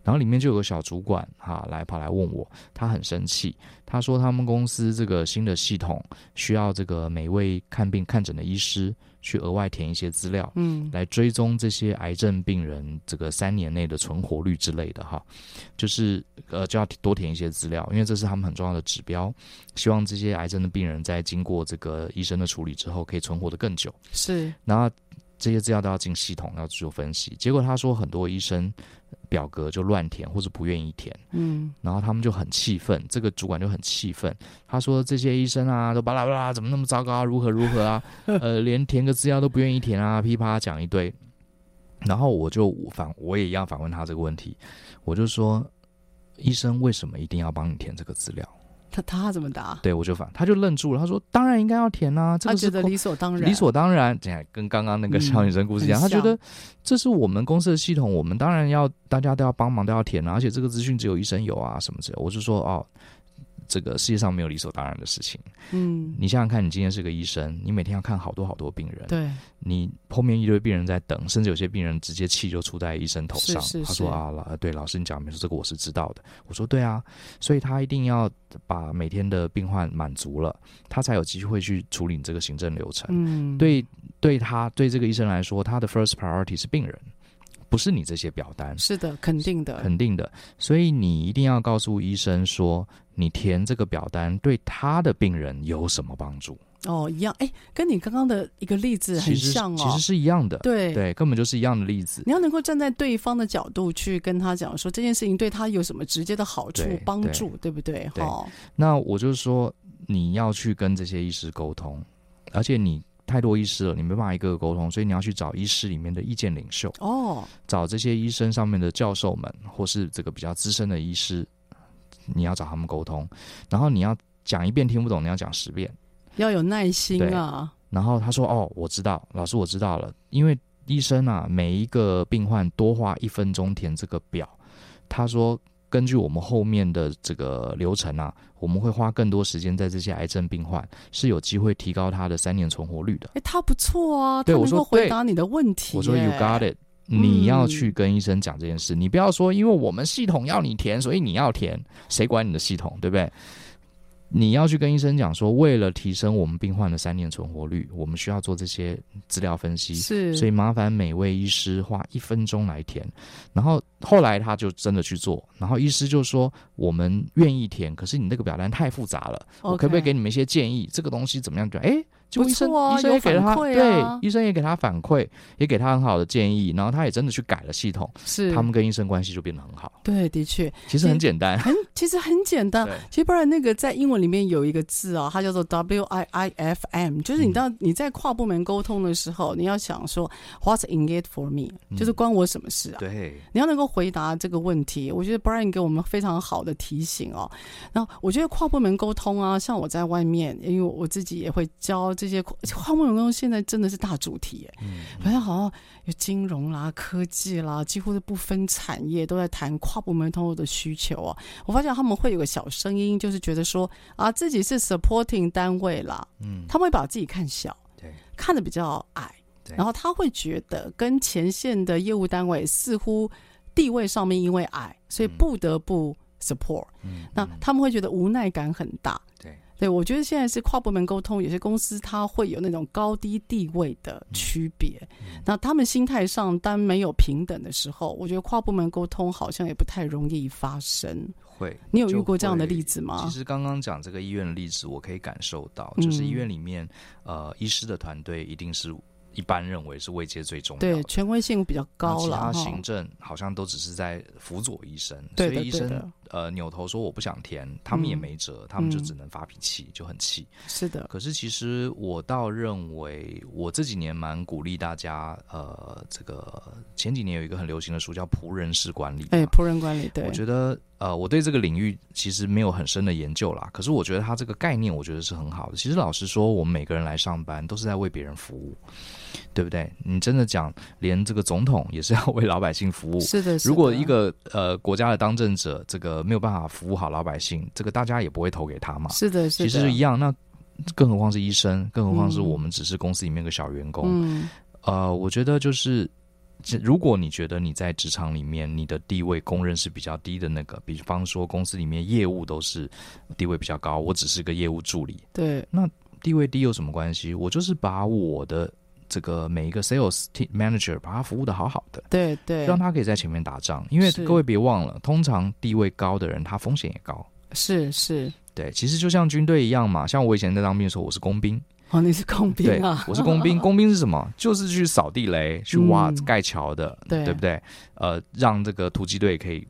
然后里面就有个小主管哈，来跑来问我，他很生气，他说他们公司这个新的系统需要这个每位看病看诊的医师去额外填一些资料，嗯，来追踪这些癌症病人这个三年内的存活率之类的哈，就是呃就要多填一些资料，因为这是他们很重要的指标，希望这些癌症的病人在经过这个医生的处理之后可以。存活得更久。是，然后这些资料都要进系统要做分析。结果他说，很多医生表格就乱填或者不愿意填，嗯，然后他们就很气愤，这个主管就很气愤，他说这些医生啊都巴拉巴拉，怎么那么糟糕啊，如何如何啊，呃，连填个资料都不愿意填啊，噼啪讲一堆，然后我就反我也一样反问他这个问题，我就说，医生为什么一定要帮你填这个资料？他他怎么答？对，我就反，他就愣住了。他说：“当然应该要填啊，这个是他觉得理所当然，理所当然。这样跟刚刚那个小女生故事一样，嗯、他觉得这是我们公司的系统，我们当然要大家都要帮忙，都要填啊。而且这个资讯只有医生有啊，什么之类。我就说哦。”这个世界上没有理所当然的事情。嗯，你想想看，你今天是个医生，你每天要看好多好多病人，对，你后面一堆病人在等，甚至有些病人直接气就出在医生头上。是是是他说啊，老对老师你讲没错，这个我是知道的。我说对啊，所以他一定要把每天的病患满足了，他才有机会去处理这个行政流程。嗯，对，对他对这个医生来说，他的 first priority 是病人。不是你这些表单，是的，肯定的，肯定的。所以你一定要告诉医生说，你填这个表单对他的病人有什么帮助？哦，一样，哎，跟你刚刚的一个例子很像哦，其实，是一样的，对对，根本就是一样的例子。你要能够站在对方的角度去跟他讲说这件事情对他有什么直接的好处、帮助，对不对？哈。哦，那我就说你要去跟这些医师沟通，而且你。太多医师了，你没办法一个个沟通，所以你要去找医师里面的意见领袖哦，找这些医生上面的教授们，或是这个比较资深的医师，你要找他们沟通，然后你要讲一遍听不懂，你要讲十遍，要有耐心啊。然后他说：“哦，我知道，老师我知道了，因为医生啊，每一个病患多花一分钟填这个表。”他说。根据我们后面的这个流程啊，我们会花更多时间在这些癌症病患，是有机会提高他的三年存活率的。哎，他不错啊，对，他我说回答你的问题。我说 You got it，你要去跟医生讲这件事，嗯，你不要说因为我们系统要你填，所以你要填，谁管你的系统，对不对？你要去跟医生讲说，为了提升我们病患的三年存活率，我们需要做这些资料分析。是，所以麻烦每位医师花一分钟来填。然后后来他就真的去做，然后医师就说：“我们愿意填，可是你那个表单太复杂了.我可不可以给你们一些建议？这个东西怎么样？”就哎。就医生、啊，医生也给他、啊、对，医生也给他反馈，也给他很好的建议，然后他也真的去改了系统，是他们跟医生关系就变得很好。对，的确，其实很简单，很其实很简单。其实不然，那个在英文里面有一个字啊，它叫做 W I I F M，就是你到你在跨部门沟通的时候，嗯、你要想说 What's in it for me，、嗯、就是关我什么事啊？对，你要能够回答这个问题。我觉得 Brian 给我们非常好的提醒哦。然后我觉得跨部门沟通啊，像我在外面，因为我自己也会教这些跨。跨部门沟通现在真的是大主题耶，嗯，反正好像有金融啦、科技啦，几乎是不分产业都在谈跨部门通的需求啊。我发现他们会有个小声音，就是觉得说啊，自己是 supporting 单位啦，嗯，他们会把自己看小，对，看的比较矮，然后他会觉得跟前线的业务单位似乎地位上面因为矮，所以不得不 support，嗯，那他们会觉得无奈感很大，对。对，我觉得现在是跨部门沟通，有些公司它会有那种高低地位的区别。嗯、那他们心态上当没有平等的时候，我觉得跨部门沟通好像也不太容易发生。会，你有遇过这样的例子吗？其实刚刚讲这个医院的例子，我可以感受到，就是医院里面，嗯、呃，医师的团队一定是。一般认为是位阶最重要的，对，权威性比较高了。其他行政好像都只是在辅佐医生，所以医生呃扭头说我不想填，他们也没辙，嗯，他们就只能发脾气，嗯，就很气。是的。可是其实我倒认为，我这几年蛮鼓励大家，呃，这个前几年有一个很流行的书叫仆人式管理，哎，仆人管理，对，我觉得。呃，我对这个领域其实没有很深的研究啦，可是我觉得他这个概念，我觉得是很好的。其实老实说，我们每个人来上班都是在为别人服务，对不对？你真的讲，连这个总统也是要为老百姓服务。是的，是的。如果一个呃国家的当政者，这个没有办法服务好老百姓，这个大家也不会投给他嘛。是的，是的。其实是一样，那更何况是医生，更何况是我们只是公司里面个小员工。嗯。呃，我觉得就是。如果你觉得你在职场里面你的地位公认是比较低的那个，比方说公司里面业务都是地位比较高，我只是个业务助理，对，那地位低有什么关系？我就是把我的这个每一个 sales team manager 把他服务的好好的，对对，让他可以在前面打仗。因为各位别忘了，通常地位高的人他风险也高，是是，对，其实就像军队一样嘛，像我以前在当兵的时候，我是工兵。哦，你是工兵对？我是工兵。工兵是什么？就是去扫地雷、去挖盖桥的，对对不对？呃，让这个突击队可以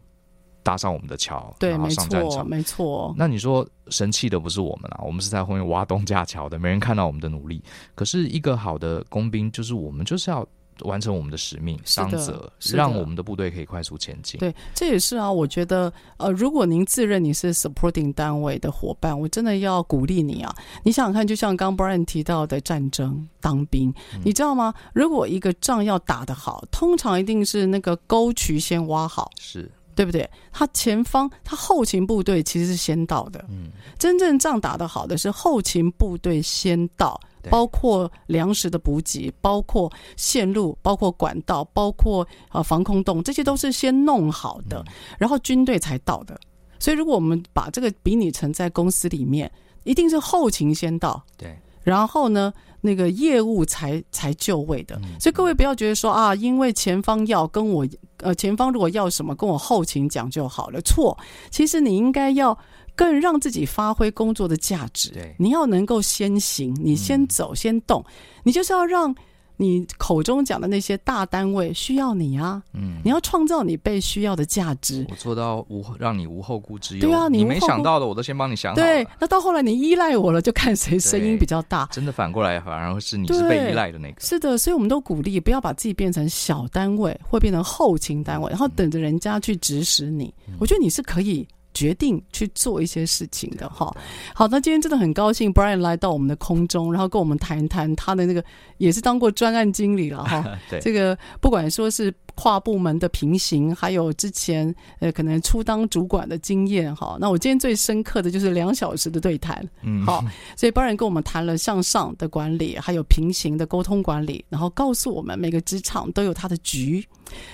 搭上我们的桥，对，然后上战场。没错。那你说神气的不是我们啊？我们是在后面挖东架桥的，没人看到我们的努力。可是一个好的工兵，就是我们就是要。完成我们的使命、商责，让我们的部队可以快速前进。对，这也是啊。我觉得，呃，如果您自认你是 supporting 单位的伙伴，我真的要鼓励你啊。你想想看，就像刚 Brian 提到的战争、当兵，嗯、你知道吗？如果一个仗要打得好，通常一定是那个沟渠先挖好，是对不对？他前方、他后勤部队其实是先到的。嗯，真正仗打得好的是后勤部队先到。包括粮食的补给，包括线路，包括管道，包括呃防空洞，这些都是先弄好的，然后军队才到的。所以，如果我们把这个比拟成在公司里面，一定是后勤先到，对，然后呢，那个业务才才就位的。所以各位不要觉得说啊，因为前方要跟我呃，前方如果要什么，跟我后勤讲就好了。错，其实你应该要。更让自己发挥工作的价值。对，你要能够先行，你先走，嗯、先动，你就是要让你口中讲的那些大单位需要你啊。嗯，你要创造你被需要的价值。我做到无让你无后顾之忧。对啊，你，你没想到的，我都先帮你想好了。对，那到后来你依赖我了，就看谁声音比较大。真的反过来，反而是你是被依赖的那个。是的，所以我们都鼓励不要把自己变成小单位，或变成后勤单位，然后等着人家去指使你。嗯、我觉得你是可以。决定去做一些事情的哈，好，那今天真的很高兴，Brian 来到我们的空中，然后跟我们谈一谈他的那个，也是当过专案经理了哈。对，这个不管说是跨部门的平行，还有之前呃可能初当主管的经验哈。那我今天最深刻的就是两小时的对谈，嗯，好，所以 Brian 跟我们谈了向上的管理，还有平行的沟通管理，然后告诉我们每个职场都有它的局。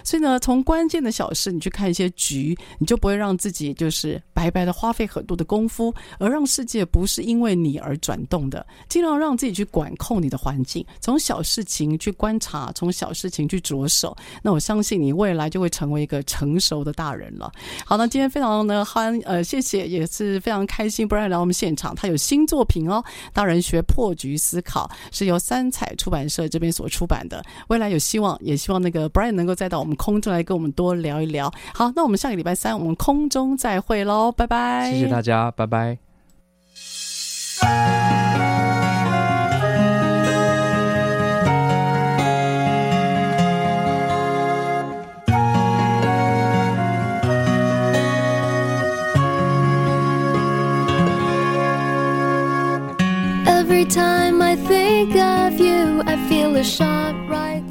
所以呢，从关键的小事，你去看一些局，你就不会让自己就是白白的花费很多的功夫，而让世界不是因为你而转动的。尽量让自己去管控你的环境，从小事情去观察，从小事情去着手。那我相信你未来就会成为一个成熟的大人了。好，那今天非常的欢，呃，谢谢，也是非常开心，不然来我们现场，他有新作品哦，《大人学破局思考》是由三彩出版社这边所出版的。未来有希望，也希望那个 Brian 能够在。再到我们空中来跟我们多聊一聊。好，那我们下个礼拜三我们空中再会喽，拜拜！谢谢大家，拜拜。Every time I think of you, I feel a shot right